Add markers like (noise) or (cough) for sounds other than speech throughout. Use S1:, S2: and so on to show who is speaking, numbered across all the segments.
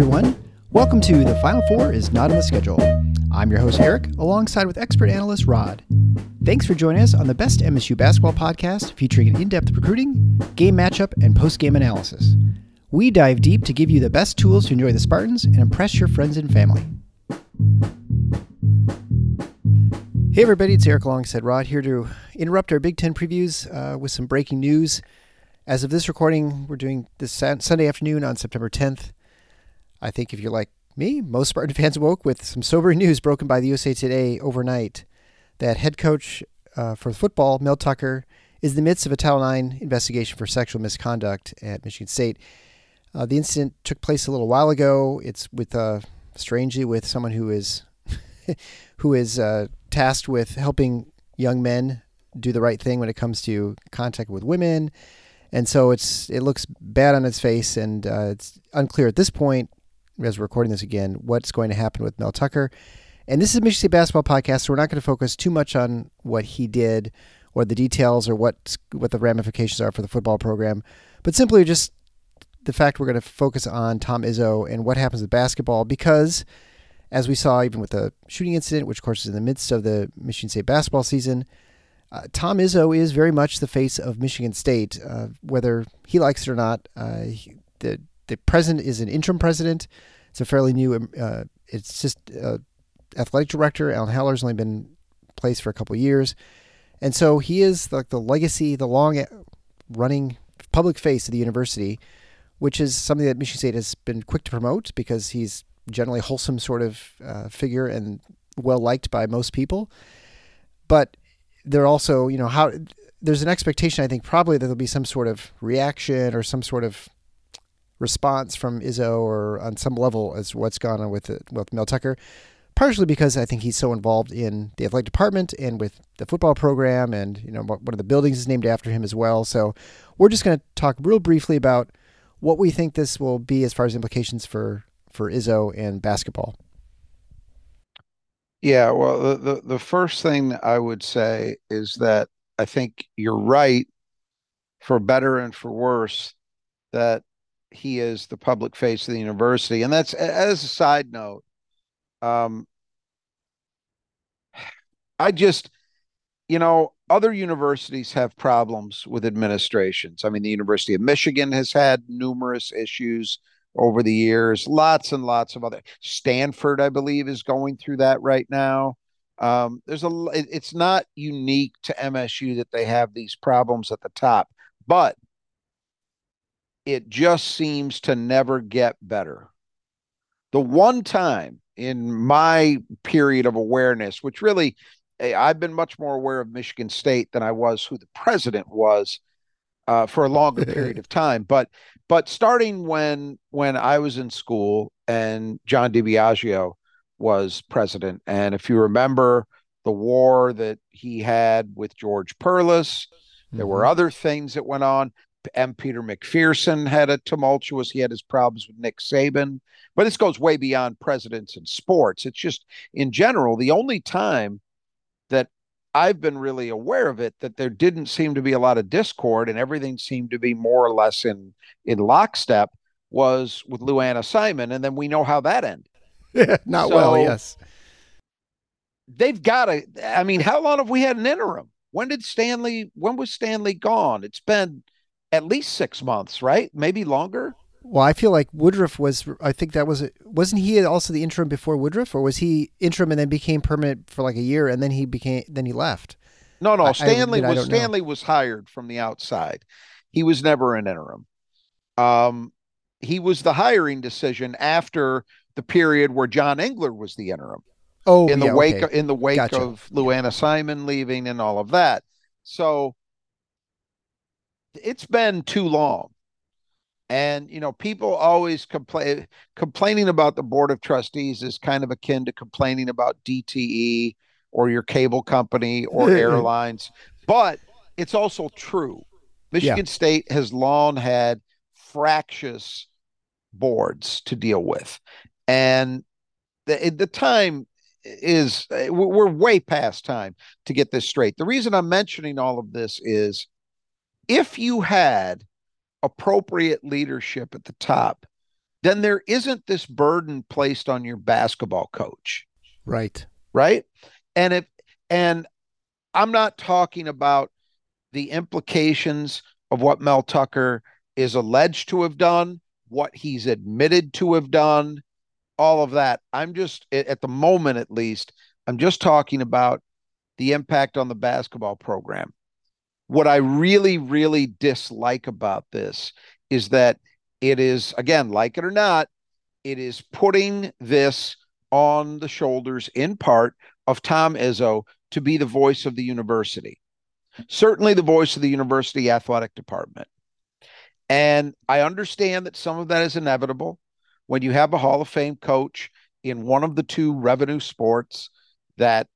S1: everyone. Welcome to The Final Four is Not on the Schedule. I'm your host, Eric, alongside with expert analyst Rod. Thanks for joining us on the best MSU basketball podcast featuring an in depth recruiting, game matchup, and post game analysis. We dive deep to give you the best tools to enjoy the Spartans and impress your friends and family. Hey, everybody, it's Eric alongside Rod here to interrupt our Big Ten previews uh, with some breaking news. As of this recording, we're doing this Sunday afternoon on September 10th. I think if you're like me, most Spartan (laughs) fans woke with some sobering news broken by the USA Today overnight that head coach uh, for football, Mel Tucker, is in the midst of a Title IX investigation for sexual misconduct at Michigan State. Uh, the incident took place a little while ago. It's with, uh, strangely, with someone who is (laughs) who is uh, tasked with helping young men do the right thing when it comes to contact with women and so it's it looks bad on its face, and uh, it's unclear at this point, as we're recording this again, what's going to happen with Mel Tucker. And this is a Michigan State basketball podcast, so we're not going to focus too much on what he did or the details or what what the ramifications are for the football program, but simply just the fact we're going to focus on Tom Izzo and what happens with basketball because, as we saw even with the shooting incident, which of course is in the midst of the Michigan State basketball season, uh, Tom Izzo is very much the face of Michigan State, uh, whether he likes it or not. Uh, he, the the president is an interim president. It's a fairly new. Um, uh, it's just uh, athletic director. Alan Haller's only been placed for a couple years, and so he is like the legacy, the long running public face of the university, which is something that Michigan State has been quick to promote because he's generally a wholesome sort of figure and well liked by most people. But they're also, you know, how there's an expectation, I think, probably that there'll be some sort of reaction or some sort of response from Izzo or on some level as what's gone on with it, with Mel Tucker. Partially because I think he's so involved in the athletic department and with the football program, and you know one of the buildings is named after him as well. So we're just going to talk real briefly about what we think this will be as far as implications for for Izzo and basketball.
S2: Yeah, well, the, the, the first thing I would say is that I think you're right, for better and for worse, that he is the public face of the university. And that's as a side note. Um, I just, you know, other universities have problems with administrations. I mean, the University of Michigan has had numerous issues over the years. Lots and lots of other. Stanford, I believe, is going through that right now. Um, there's a. It's not unique to MSU that they have these problems at the top, but it just seems to never get better. The one time in my period of awareness, which really I've been much more aware of Michigan State than I was who the president was uh, for a longer (laughs) period of time. But but starting when when I was in school and John DiBiaggio was president, and if you remember the war that he had with George Perles, there mm-hmm. were other things that went on. M. Peter McPherson had a tumultuous. He had his problems with Nick Saban, but this goes way beyond presidents and sports. It's just in general the only time that I've been really aware of it that there didn't seem to be a lot of discord and everything seemed to be more or less in in lockstep was with Lou Anna Simon, and then we know how that ended. (laughs)
S1: Not so, well, yes.
S2: They've got to. I mean, how long have we had an interim? When did Stanley? When was Stanley gone? It's been at least six months, right? Maybe longer.
S1: Well, I feel like Woodruff was. I think that was. Wasn't he also the interim before Woodruff, or was he interim and then became permanent for like a year, and then he became then he left?
S2: No, no. Stanley I, was Stanley know. was hired from the outside. He was never an interim. Um, he was the hiring decision after the period where John Engler was the interim.
S1: Oh,
S2: in the
S1: yeah,
S2: wake
S1: okay.
S2: in the wake gotcha. of Lou Anna Simon leaving and all of that. So it's been too long. And you know, people always complain complaining about the board of trustees is kind of akin to complaining about DTE or your cable company or (laughs) airlines, but it's also true. Michigan yeah. State has long had fractious boards to deal with, and the the time is we're way past time to get this straight. The reason I'm mentioning all of this is if you had appropriate leadership at the top, then there isn't this burden placed on your basketball coach.
S1: Right.
S2: Right. And if, and I'm not talking about the implications of what Mel Tucker is alleged to have done, what he's admitted to have done, all of that. I'm just, at the moment at least, I'm just talking about the impact on the basketball program. What I really, really dislike about this is that it is, again, like it or not, it is putting this on the shoulders in part of Tom Izzo to be the voice of the university, certainly the voice of the university athletic department. And I understand that some of that is inevitable when you have a Hall of Fame coach in one of the two revenue sports that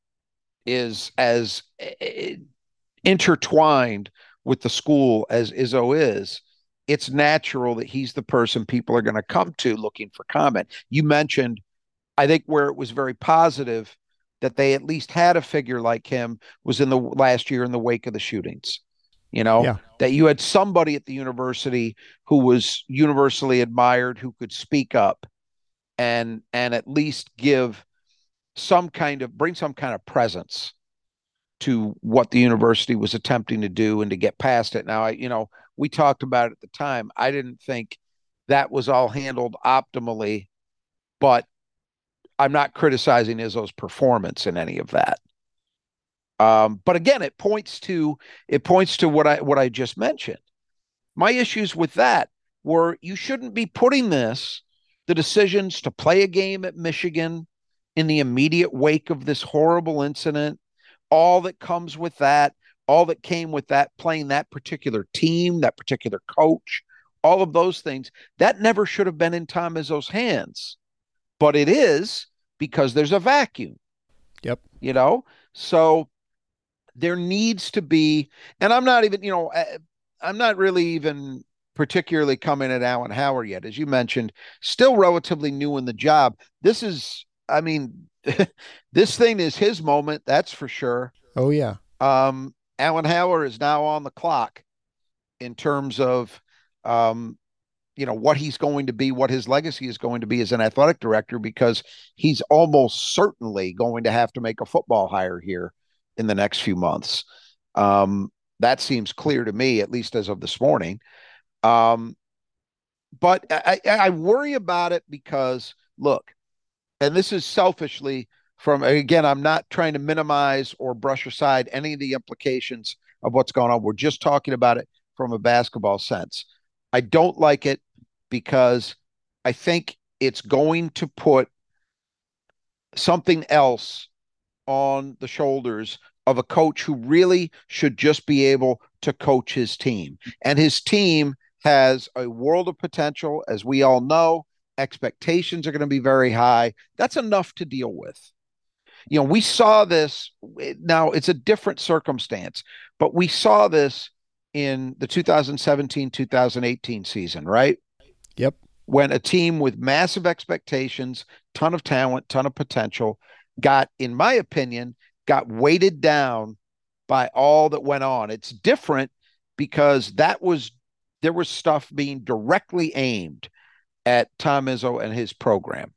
S2: is as eh, intertwined with the school as Izzo is it's natural that he's the person people are going to come to looking for comment. You mentioned, I think, where it was very positive that they at least had a figure like him was in the last year in the wake of the shootings. You know, yeah. that you had somebody at the university who was universally admired, who could speak up and and at least give some kind of bring some kind of presence to what the university was attempting to do and to get past it. Now, I, you know, we talked about it at the time. I didn't think that was all handled optimally, but I'm not criticizing Izzo's performance in any of that. Um, but again, it points to it points to what I what I just mentioned. My issues with that were you shouldn't be putting this the decisions to play a game at Michigan in the immediate wake of this horrible incident, all that comes with that, all that came with that playing that particular team, that particular coach, all of those things, that never should have been in Tom Izzo's hands. But it is because there's a vacuum.
S1: Yep.
S2: You know, so there needs to be, and I'm not even, you know, I'm not really even particularly coming at Alan Haller yet. As you mentioned, still relatively new in the job. This is, I mean, (laughs) this thing is his moment, that's for sure.
S1: Oh, yeah.
S2: Um, Alan Haller is now on the clock in terms of, um, you know, what he's going to be, what his legacy is going to be as an athletic director, because he's almost certainly going to have to make a football hire here in the next few months. Um, that seems clear to me, at least as of this morning. Um, but I, I worry about it because, look, and this is selfishly from again i'm not trying to minimize or brush aside any of the implications of what's going on. We're just talking about it from a basketball sense. I don't like it because i think it's going to put something else on the shoulders of a coach who really should just be able to coach his team. And his team has a world of potential as we all know expectations are going to be very high that's enough to deal with you know, we saw this now, it's a different circumstance, but we saw this in the 2017 2018 season, right?
S1: Yep.
S2: When a team with massive expectations, ton of talent, ton of potential got, in my opinion, got weighted down by all that went on. It's different because that was there was stuff being directly aimed at Tom Izzo and his program,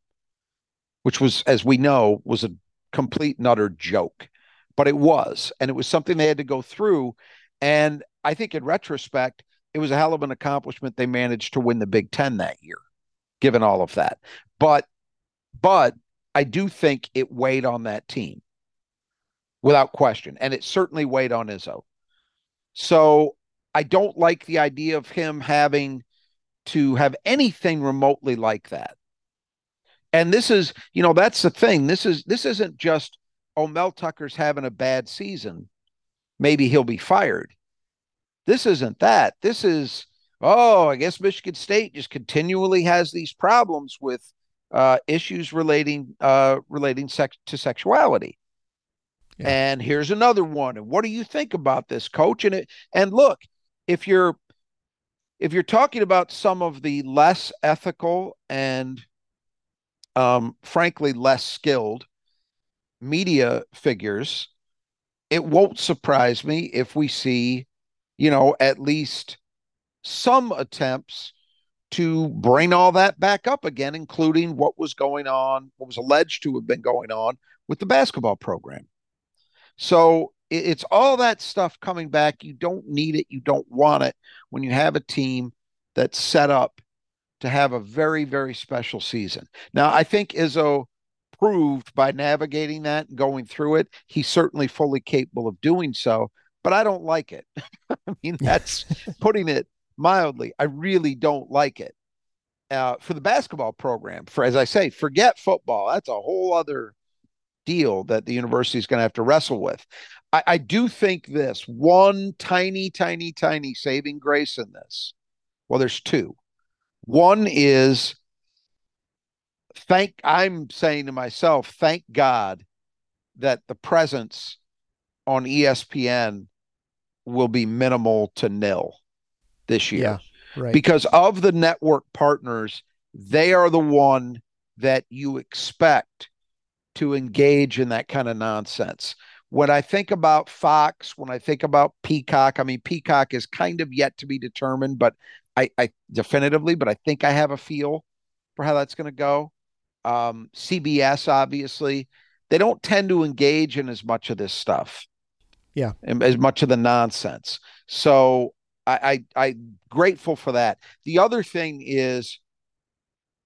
S2: which was, as we know, was a complete and utter joke. But it was, and it was something they had to go through. And I think in retrospect, it was a hell of an accomplishment they managed to win the Big Ten that year, given all of that. But but I do think it weighed on that team without question. And it certainly weighed on Izzo. So I don't like the idea of him having to have anything remotely like that. And this is, you know, that's the thing. This is this isn't just oh Mel Tucker's having a bad season. Maybe he'll be fired. This isn't that. This is oh, I guess Michigan State just continually has these problems with uh, issues relating uh, relating sex to sexuality. Yeah. And here's another one. And what do you think about this, coach? And it and look, if you're if you're talking about some of the less ethical and um, frankly less skilled media figures, it won't surprise me if we see, you know, at least some attempts to bring all that back up again, including what was going on, what was alleged to have been going on with the basketball program. So it's all that stuff coming back. You don't need it. You don't want it when you have a team that's set up to have a very, very special season. Now, I think Izzo proved by navigating that and going through it, he's certainly fully capable of doing so, but I don't like it. (laughs) I mean, that's (laughs) putting it mildly. I really don't like it. Uh, for the basketball program, for as I say, forget football. That's a whole other deal that the university is going to have to wrestle with. I, I do think this one tiny, tiny, tiny saving grace in this. Well, there's two. One is thank, I'm saying to myself, thank God that the presence on ESPN will be minimal to nil this year.
S1: Yeah, right.
S2: Because of the network partners, they are the one that you expect to engage in that kind of nonsense when I think about Fox, when I think about Peacock, I mean, Peacock is kind of yet to be determined, but I, I definitively, but I think I have a feel for how that's going to go. Um, CBS, obviously, they don't tend to engage in as much of this stuff.
S1: Yeah.
S2: As much of the nonsense. So I, I I'm grateful for that. The other thing is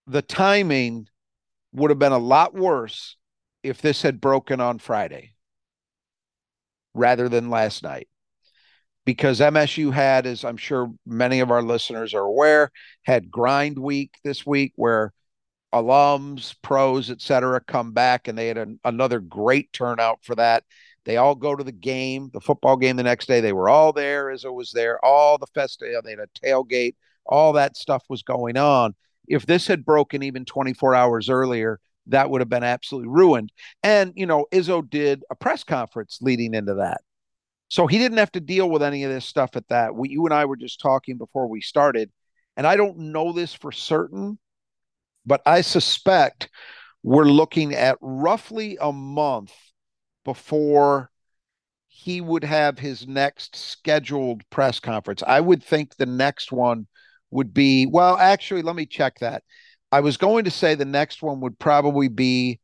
S2: the timing would have been a lot worse if this had broken on Friday rather than last night. Because MSU had, as I'm sure many of our listeners are aware, had grind week this week where alums, pros, etc., come back and they had an, another great turnout for that. They all go to the game, the football game the next day. They were all there as it was there. All the festival, they had a tailgate, all that stuff was going on. If this had broken even 24 hours earlier, that would have been absolutely ruined. And, you know, Izzo did a press conference leading into that. So he didn't have to deal with any of this stuff at that. We, you and I were just talking before we started, and I don't know this for certain, but I suspect we're looking at roughly a month before he would have his next scheduled press conference. I would think the next one would be, well, actually, let me check that. I was going to say the next one would probably be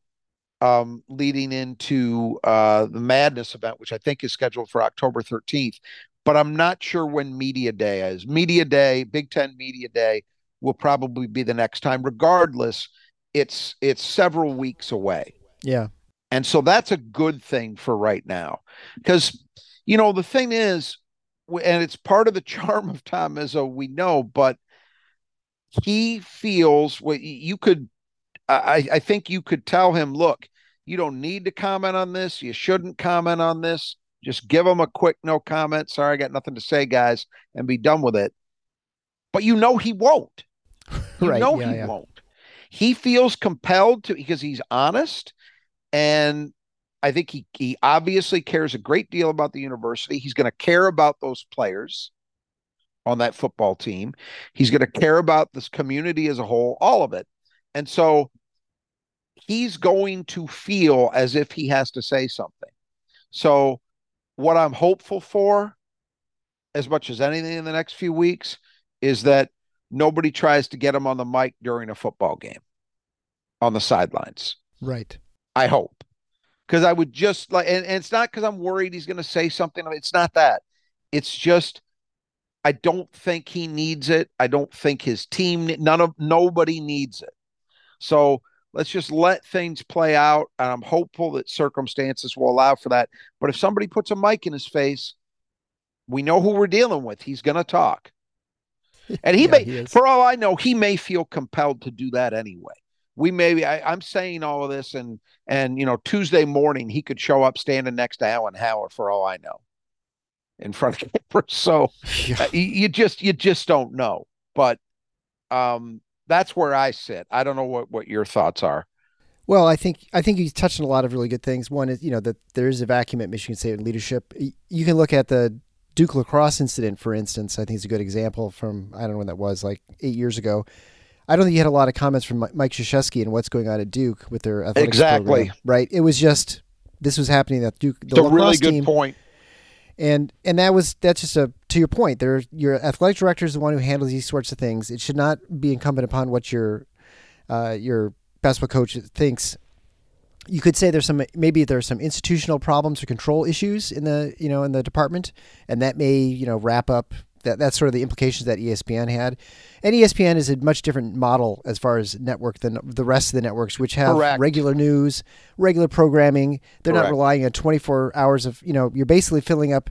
S2: um, leading into uh, the Madness event, which I think is scheduled for October 13th. But I'm not sure when Media Day is. Media Day, Big Ten Media Day, will probably be the next time. Regardless, it's it's several weeks away.
S1: Yeah,
S2: and so that's a good thing for right now, because you know the thing is, and it's part of the (laughs) charm of Tom Izzo, we know, but he feels what you could I, I think you could tell him, look, you don't need to comment on this. You shouldn't comment on this. Just give him a quick no comment. Sorry, I got nothing to say, guys, and be done with it. But you know he won't. (laughs) You
S1: right,
S2: know
S1: yeah,
S2: he
S1: yeah.
S2: won't. He feels compelled to because he's honest. And I think he he obviously cares a great deal about the university. He's going to care about those players on that football team. He's going to care about this community as a whole, all of it. And so he's going to feel as if he has to say something. So, what I'm hopeful for, as much as anything in the next few weeks, is that nobody tries to get him on the mic during a football game on the sidelines.
S1: Right.
S2: I hope. Because I would just like, and, and it's not because I'm worried he's going to say something. It's not that. It's just I don't think he needs it. I don't think his team, none of nobody needs it. So let's just let things play out. And I'm hopeful that circumstances will allow for that. But if somebody puts a mic in his face, we know who we're dealing with. He's going to talk. And he (laughs)
S1: Yeah,
S2: may,
S1: he
S2: for all I know, he may feel compelled to do that anyway. We may be, I, I'm saying all of this, and and you know, Tuesday morning he could show up standing next to Alan Haller for all I know, in front of (laughs) cameras. So
S1: Yeah.
S2: uh, you, you just you just don't know. But um, that's where I sit. I don't know what what your thoughts are.
S1: Well, I think I think he's touched on a lot of really good things. One is you know that there is a vacuum at Michigan State in leadership. You can look at the Duke lacrosse incident, for instance. I think it's a good example from I don't know when that was, like eight years ago. I don't think you had a lot of comments from Mike Krzyzewski and what's going on at Duke with their athletics
S2: Exactly.
S1: program, right? It was just this was happening at Duke. The
S2: It's a really good
S1: team,
S2: point.
S1: And and that was that's just a to your point, there your athletic director is the one who handles these sorts of things. It should not be incumbent upon what your uh, your basketball coach thinks. You could say there's some maybe there's some institutional problems or control issues in the you know in the department, and that may you know wrap up that that's sort of the implications that ESPN had. And ESPN is a much different model as far as network than the rest of the networks, which have
S2: Correct.
S1: regular news, regular programming. They're not relying on 24 hours of you know you're basically filling up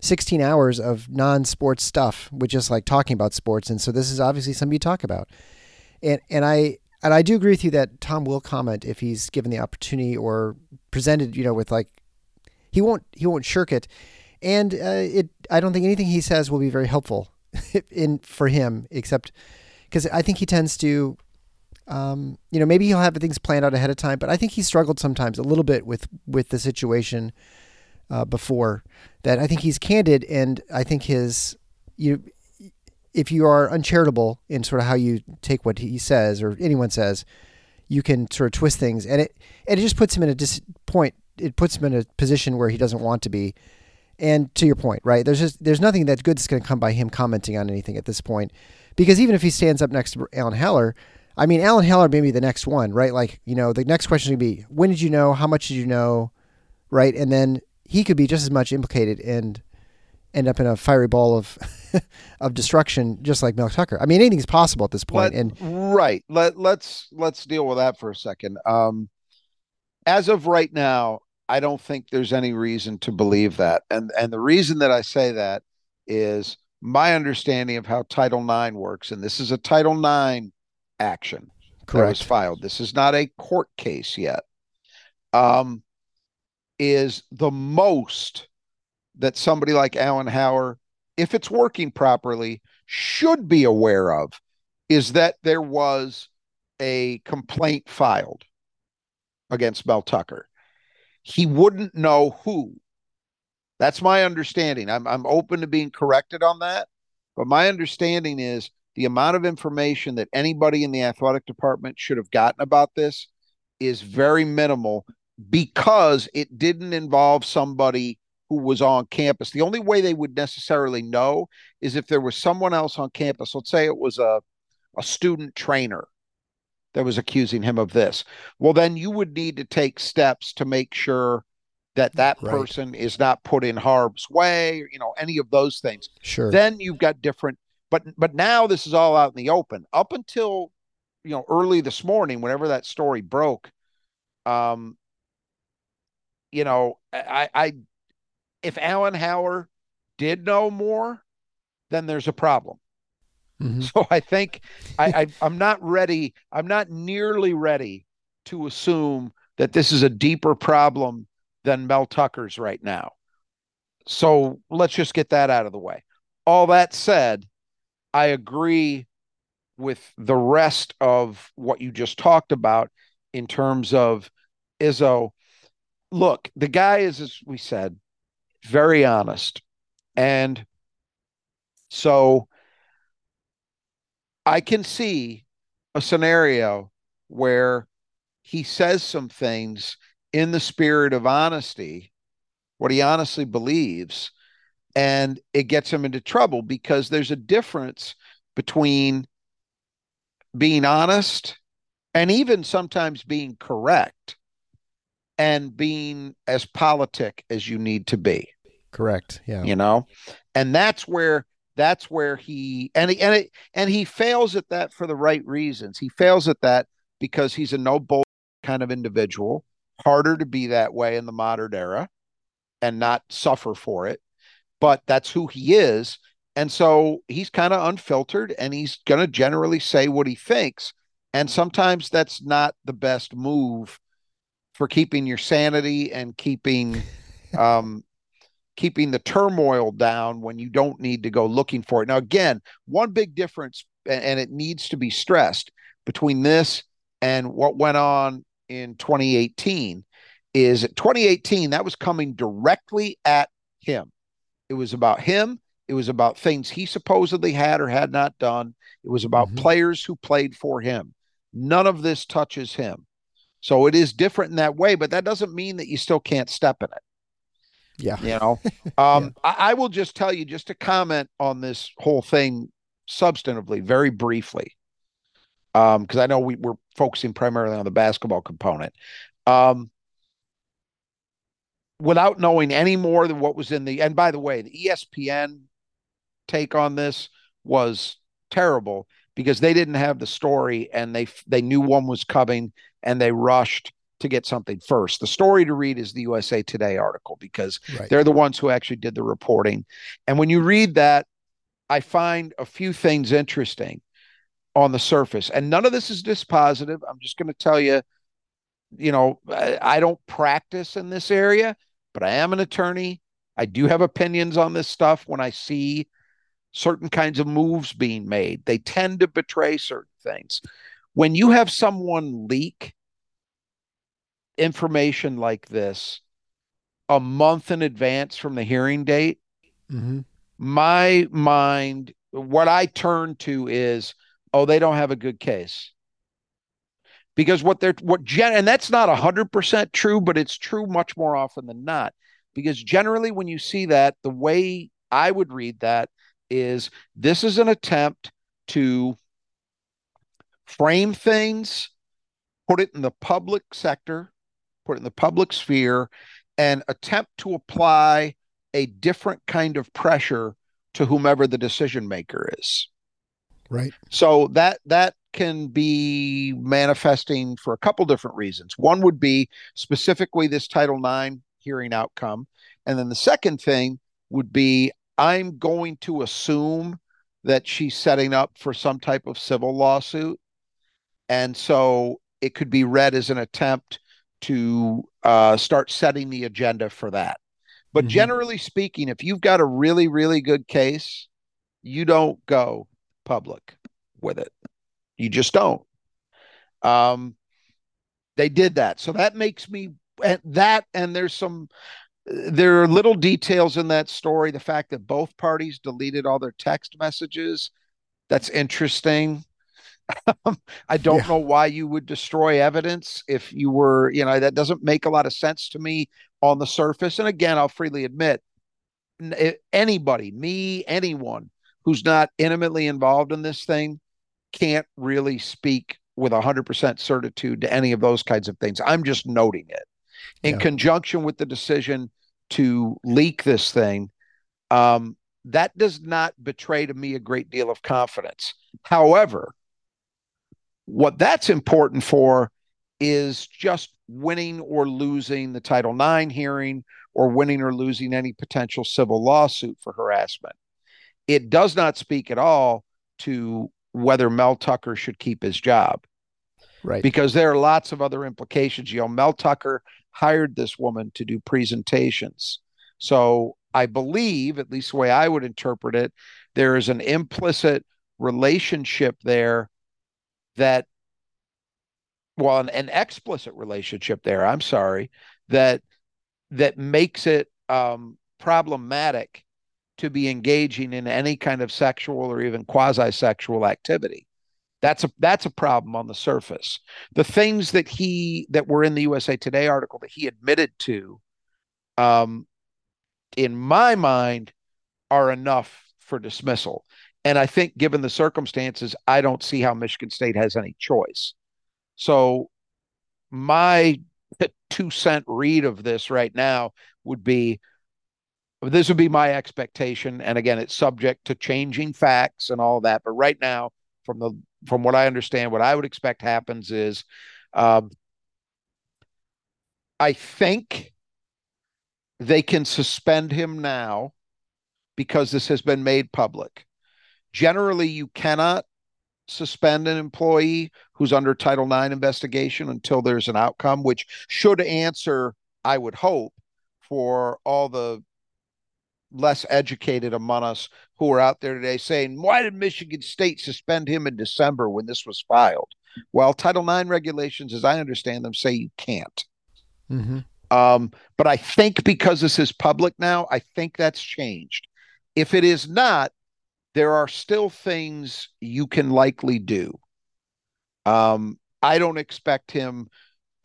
S1: 16 hours of non-sports stuff with just like talking about sports and so this is obviously something you talk about and and i and i do agree with you that tom will comment if he's given the opportunity or presented you know with like he won't he won't shirk it and uh, it i don't think anything he says will be very helpful (laughs) in for him except because i think he tends to um, you know maybe he'll have things planned out ahead of time but i think he struggled sometimes a little bit with with the situation uh, before that I think he's candid and I think his you if you are uncharitable in sort of how you take what he says or anyone says, you can sort of twist things and it and it just puts him in a dis- point it puts him in a position where he doesn't want to be. And to your point, right? There's just there's nothing that good that's going to come by him commenting on anything at this point, because even if he stands up next to Alan Haller, I mean Alan Haller may be the next one, right? Like you know the next question would be when did you know? How much did you know? Right? And then he could be just as much implicated and end up in a fiery ball of (laughs) of destruction, just like Mel Tucker. I mean, anything's possible at this point.
S2: Let-
S1: and
S2: right. Let let's let's deal with that for a second. Um, as of right now, I don't think there's any reason to believe that, and and the reason that I say that is my understanding of how Title IX works, and this is a Title IX action that was filed. This is not a court case yet. Um, is the most that somebody like Alan Haller, if it's working properly, should be aware of is that there was a complaint filed against Mel Tucker. He wouldn't know who. That's my understanding. I'm I'm open to being corrected on that, but my understanding is the amount of information that anybody in the athletic department should have gotten about this is very minimal because it didn't involve somebody who was on campus. The only way they would necessarily know is if there was someone else on campus. Let's say it was a, a student trainer that was accusing him of this. Well, then you would need to take steps to make sure that that
S1: Right.
S2: person is not put in harm's way, or, you know, any of those things
S1: sure,
S2: then you've got different but but now this is all out in the open up until you know early this morning whenever that story broke um you know i i if alan Haller did know more then there's a problem
S1: Mhm.
S2: so i think I, I i'm not ready i'm not nearly ready to assume that this is a deeper problem than mel tucker's right now so let's just get that out of the way all that said I agree with the rest of what you just talked about in terms of Izzo. Look, the guy is, as we said, very honest. And so I can see a scenario where he says some things in the spirit of honesty, what he honestly believes, and it gets him into trouble because there's a difference between being honest and even sometimes being correct and being as politic as you need to be.
S1: Correct, yeah,
S2: you know? And that's where that's where he and he, and it and he fails at that for the right reasons. He fails at that because he's a no bull kind of individual harder to be that way in the modern era and not suffer for it but that's who he is. And so he's kind of unfiltered and he's going to generally say what he thinks. And sometimes that's not the best move for keeping your sanity and keeping (laughs) um keeping the turmoil down when you don't need to go looking for it. Now, again, one big difference, and it needs to be stressed between this and what went on in 2018 is 2018, that was coming directly at him. It was about him. It was about things he supposedly had or had not done. It was about
S1: Mhm.
S2: players who played for him. None of this touches him. So it is different in that way, but that doesn't mean that you still can't step in it.
S1: Yeah.
S2: You know, (laughs) um, yeah. I, I, will just tell you, just to comment on this whole thing substantively, very briefly, because um, I know we, we're focusing primarily on the basketball component. Um, without knowing any more than what was in the, and by the way, the ESPN take on this was terrible because they didn't have the story and they they knew one was coming and they rushed to get something first. The story to read is the USA Today article because right. they're the ones who actually did the reporting. And when you read that, I find a few things interesting on the surface. And none of this is dispositive. I'm just going to tell you, you know, I, I don't practice in this area, but I am an attorney. I do have opinions on this stuff when I see certain kinds of moves being made. They tend to betray certain things. When you have someone leak information like this a month in advance from the hearing date, mm-hmm. my mind, what I turn to is, oh, they don't have a good case. Because what they're, what gen, and that's not 100% true, but it's true much more often than not. Because generally, when you see that, the way I would read that is this is an attempt to frame things, put it in the public sector, put it in the public sphere, and attempt to apply a different kind of pressure to whomever the decision maker is.
S1: Right.
S2: So that that can be manifesting for a couple different reasons. One would be specifically this Title IX hearing outcome. And then the second thing would be I'm going to assume that she's setting up for some type of civil lawsuit. And so it could be read as an attempt to uh, start setting the agenda for that. But mm-hmm. generally speaking, if you've got a really, really good case, you don't go public with it. You just don't. Um, they did that. So that makes me and that and there's some there are little details in that story. The fact that both parties deleted all their text messages, that's interesting. I don't yeah. know why you would destroy evidence if you were, you know, that doesn't make a lot of sense to me on the surface. And again, I'll freely admit, anybody, me, anyone who's not intimately involved in this thing can't really speak with 100% certitude to any of those kinds of things. I'm just noting it in yeah. conjunction with the decision to leak this thing. Um, that does not betray to me a great deal of confidence. However, what that's important for is just winning or losing the Title IX hearing or winning or losing any potential civil lawsuit for harassment. It does not speak at all to whether Mel Tucker should keep his job.
S1: Right.
S2: Because there are lots of other implications. You know, Mel Tucker hired this woman to do presentations. So I believe, at least the way I would interpret it, there is an implicit relationship there that well an, an explicit relationship there i'm sorry that that makes it um, problematic to be engaging in any kind of sexual or even quasi-sexual activity. That's a that's a problem on the surface. The things that he that were in the usa today article that he admitted to um in my mind are enough for dismissal and I think, given the circumstances, I don't see how Michigan State has any choice. So, my two cent read of this right now would be this would be my expectation. And again, it's subject to changing facts and all that. But right now, from the from what I understand, what I would expect happens is um, I think they can suspend him now because this has been made public. Generally, you cannot suspend an employee who's under Title IX investigation until there's an outcome, which should answer, I would hope, for all the less educated among us who are out there today saying, why did Michigan State suspend him in December when this was filed? Well, Title IX regulations, as I understand them, say you can't. Mm-hmm. Um, but I think because this is public now, I think that's changed. If it is not, there are still things you can likely do. Um, I don't expect him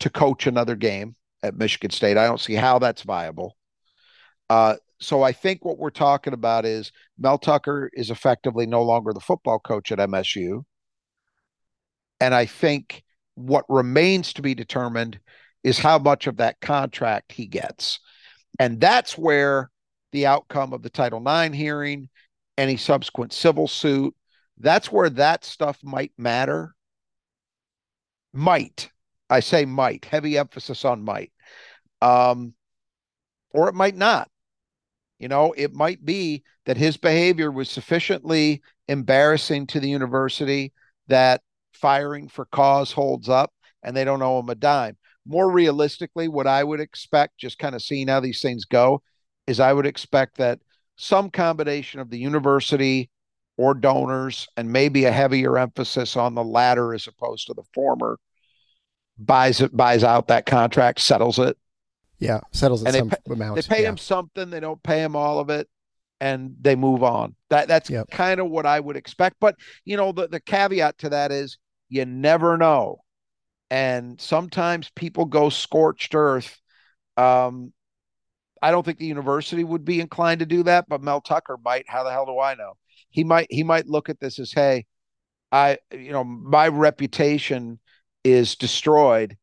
S2: to coach another game at Michigan State. I don't see how that's viable. Uh, so I think what we're talking about is Mel Tucker is effectively no longer the football coach at MSU. And I think what remains to be determined is how much of that contract he gets. And that's where the outcome of the Title IX hearing, any subsequent civil suit, that's where that stuff might matter. Might. I say might, heavy emphasis on might. Um, or it might not. You know, it might be that his behavior was sufficiently embarrassing to the university that firing for cause holds up and they don't owe him a dime. More realistically, what I would expect, just kind of seeing how these things go, is I would expect that some combination of the university or donors and maybe a heavier emphasis on the latter as opposed to the former buys it buys out that contract settles it
S1: yeah settles it
S2: and
S1: some
S2: they pay,
S1: amount
S2: they pay
S1: yeah.
S2: him something they don't pay him all of it and they move on that that's
S1: Yep.
S2: kind of what i would expect but you know the, the caveat to that is you never know and sometimes people go scorched earth um i don't think the university would be inclined to do that but mel tucker might. How the hell do i know? He might he might look at this as hey i you know my reputation is destroyed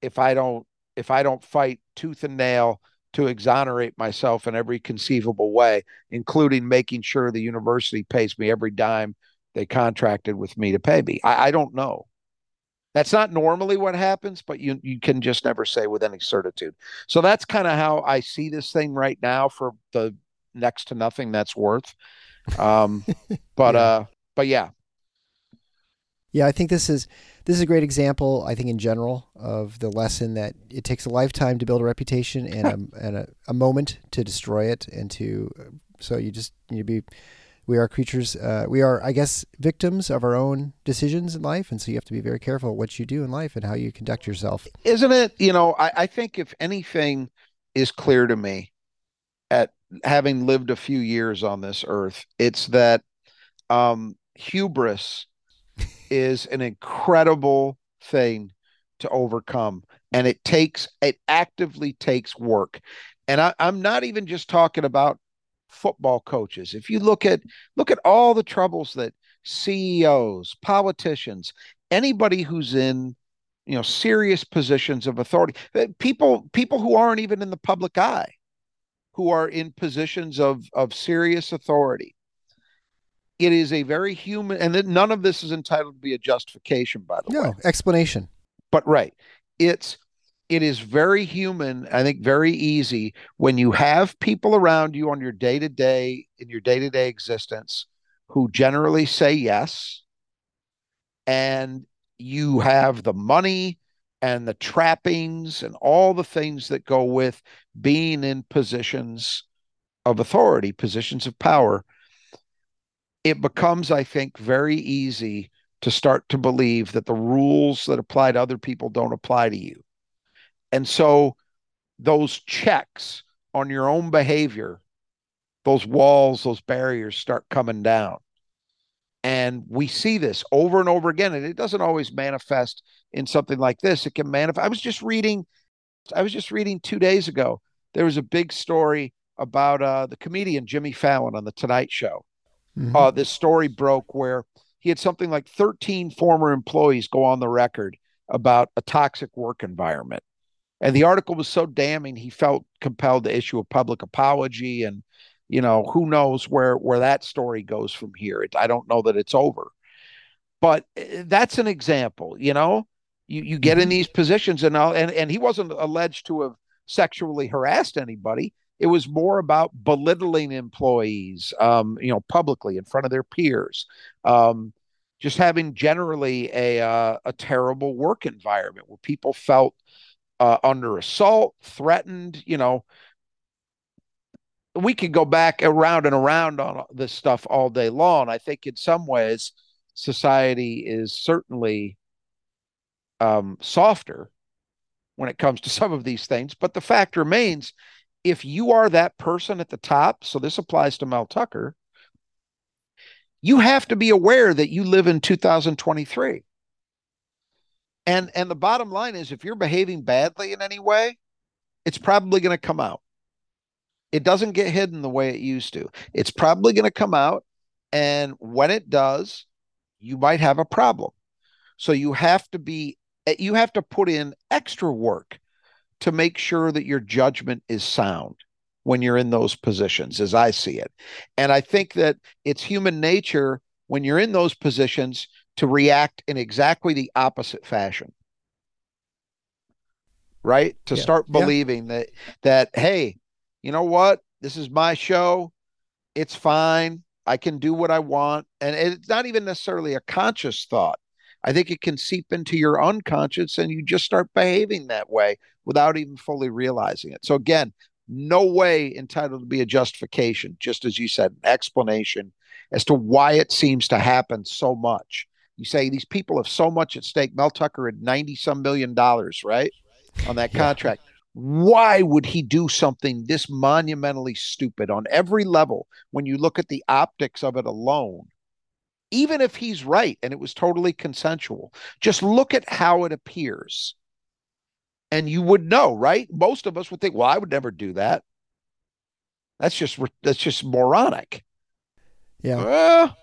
S2: if i don't if i don't fight tooth and nail to exonerate myself in every conceivable way including making sure the university pays me every dime they contracted with me to pay me. I, I don't know that's not normally what happens but you you can just never say with any certitude so that's kind of how i see this thing right now for the next to nothing that's worth um (laughs) but
S1: Yeah.
S2: uh but yeah
S1: Yeah, I think this is this is a great example. I think in general of the lesson that it takes a lifetime to build a reputation and a (laughs) and a, a moment to destroy it, and to so you just need to be. We are creatures. Uh, we are, I guess, victims of our own decisions in life, and so you have to be very careful what you do in life and how you conduct yourself.
S2: isn't it you know I, I think if anything is clear to me at having lived a few years on this earth it's that um hubris (laughs) is an incredible thing to overcome and it takes it actively takes work and I, i'm not even just talking about football coaches. If you look at look at all the troubles that ceos politicians anybody who's in you know serious positions of authority Uh, people people who aren't even in the public eye who are in positions of of serious authority. It is a very human and none of this is entitled to be a justification by the way.
S1: No explanation.
S2: but right it's it is very human i think very easy when you have people around you on your day-to-day in your day-to-day existence who generally say yes and you have the money and the trappings and all the things that go with being in positions of authority positions of power it becomes i think very easy to start to believe that the rules that apply to other people don't apply to you. And so those checks on your own behavior, those walls, those barriers start coming down. And we see this over and over again. And it doesn't always manifest in something like this. It can manifest. I was just reading, I was just reading two days ago. There was a big story about uh, the comedian Jimmy Fallon on the Tonight Show
S1: Mhm.
S2: uh, this story broke where he had something like 13 former employees go on the record about a toxic work environment. And the article was so damning, he felt compelled to issue a public apology. And, you know, who knows where, where that story goes from here. It, I don't know that it's over. But uh, that's an example, you know, you, you get in
S1: Mhm.
S2: these positions and, I'll, and, and he wasn't alleged to have sexually harassed anybody. It was more about belittling employees, um, you know, publicly in front of their peers, um, just having generally a uh, a terrible work environment where people felt uh, under assault, threatened. You know, we could go back around and around on this stuff all day long. I think in some ways, society is certainly um, softer when it comes to (laughs) some of these things, but the fact remains if you are that person at the top, so this applies to Mel Tucker, you have to be aware that you live in 2023. And and the bottom line is if you're behaving badly in any way, it's probably going to come out. It doesn't get hidden the way it used to. It's probably going to come out. And when it does, you might have a problem. So you have to be, eh, you have to put in extra work to make sure that your judgment is sound when you're in those positions, as I see it. And I think that it's human nature when you're in those positions to react in exactly the opposite fashion. Right? To yeah. start believing yeah. that that hey, you know what? This is my show. It's fine. I can do what I want. And it's not even necessarily a conscious thought. I think it can seep into your unconscious and you just start behaving that way without even fully realizing it. So, again, no way entitled to be a justification, just as you said, an explanation as to why it seems to happen so much. You say these people have so much at stake. Mel Tucker had 90 some million dollars, right? On that contract. Yeah. Why would he do something this monumentally stupid on every level when you look at the optics of it alone? Even if he's right and it was totally consensual, just look at how it appears. And you would know, right? Most of us would think, well, I would never do that. That's just that's just moronic.
S1: Yeah. well,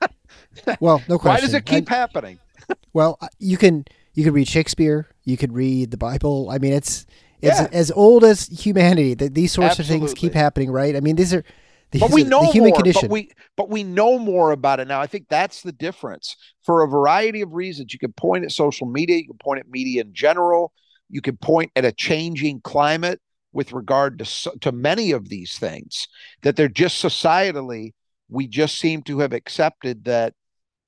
S1: (laughs) no question.
S2: Why does it keep I, happening? (laughs)
S1: well, uh, you can you can read Shakespeare, you could read the Bible. I mean, it's it's yeah. as old as humanity that these sorts Absolutely. of things keep happening, right? I mean, these are these
S2: but we know
S1: the human
S2: more,
S1: condition.
S2: But we but we know more about it now. I think that's the difference. For a variety of reasons, you can point at social media, you can point at media in general, you can point at a changing climate with regard to to many of these things that they're just societally we just seem to have accepted that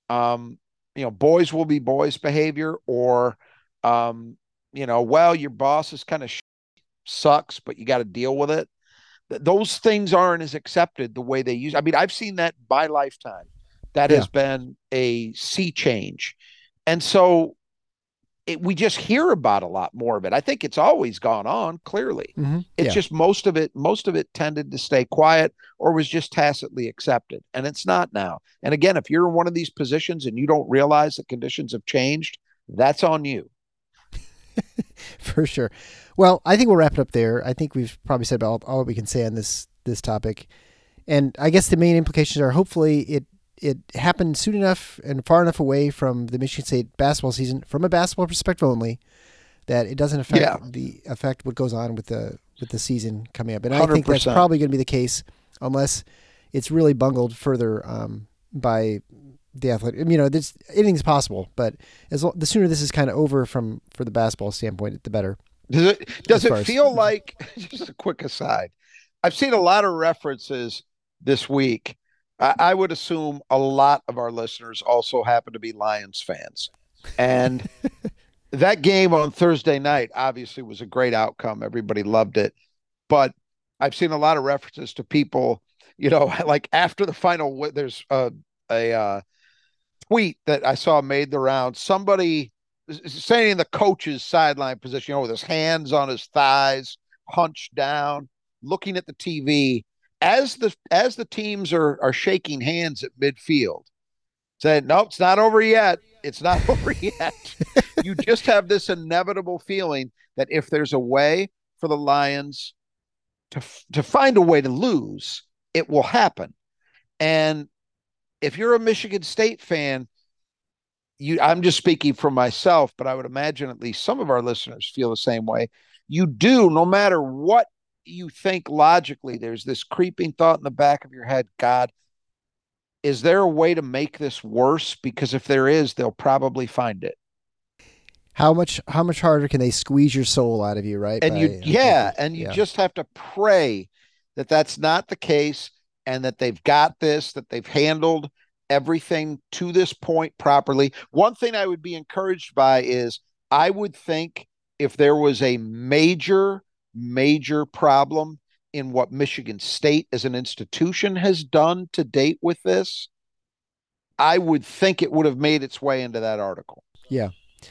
S2: um, you know boys will be boys behavior or um, you know well your boss is kind of sh- sucks but you got to deal with it. Those things aren't as accepted the way they use i mean i've seen that by lifetime. That yeah. has been a sea change. And so it, we just hear about a lot more of it. I think it's always gone on. Clearly, mm-hmm. it's yeah. just most of it. Most of it tended to stay quiet or was just tacitly accepted, and it's not now. And again, if you're in one of these positions and you don't realize that conditions have changed, that's on you. (laughs)
S1: For sure. Well, I think we'll wrap it up there. I think we've probably said about all, all we can say on this this topic, and I guess the main implications are hopefully it it happened soon enough and far enough away from the Michigan State basketball season, from a basketball perspective only, that it doesn't affect yeah. the affect what goes on with the with the season coming up. And 100%. I think that's probably going to be the case unless it's really bungled further um, by the athletic. You know, this, anything's possible, but as the sooner this is kind of over from for the basketball standpoint, the better.
S2: Does it does it feel as, like (laughs) just a quick aside? I've seen a lot of references this week I, would assume a lot of our listeners also happen to be Lions fans. And (laughs) that game on Thursday night obviously was a great outcome. Everybody loved it. But I've seen a lot of references to people, you know, (laughs) like after the final, there's a, a uh, tweet that I saw made the round. Somebody saying in the coach's sideline position, you know, with his hands on his thighs, hunched down, looking at the TV as the as the teams are are shaking hands at midfield, saying, "Nope, it's not over yet. It's not (laughs) over yet." you just have this inevitable feeling that if there's a way for the Lions to to find a way to lose, it will happen. And if you're a Michigan State fan, you I'm just speaking for myself, but I would imagine at least some of our listeners feel the same way. You do, no matter what you think logically, there's this creeping thought in the back of your head God, is there a way to make this worse? Because if there is, they'll probably find it.
S1: How much how much harder can they squeeze your soul out of you, right?
S2: And By, you yeah, and you yeah. just have to pray that that's not the case and that they've got this, that they've handled everything to this point properly. One thing I would be encouraged by is I would think if there was a major major problem in what Michigan State as an institution has done to date with this, I would think it would have made its way into that article.
S1: Yeah.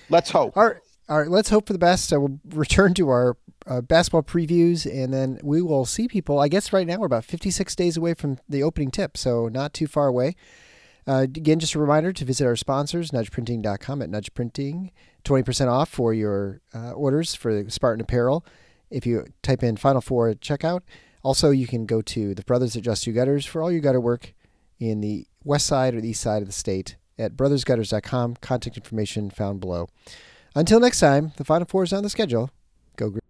S2: Let's hope.
S1: All right. All right. Let's hope for the best. So we'll return to our uh, basketball previews and then we will see people. I guess right now we're about 56 days away from the opening tip, so not too far away. Uh, again, just a reminder to visit our sponsors, nudgeprinting.com at nudgeprinting. 20% off for your uh, orders for Spartan Apparel if you type in Final Four at checkout. Also, you can go to the Brothers at Just You Gutters for all your gutter work in the west side or the east side of the state at brothersgutters.com. Contact information found below. Until next time, the Final Four is on the schedule. Go Green.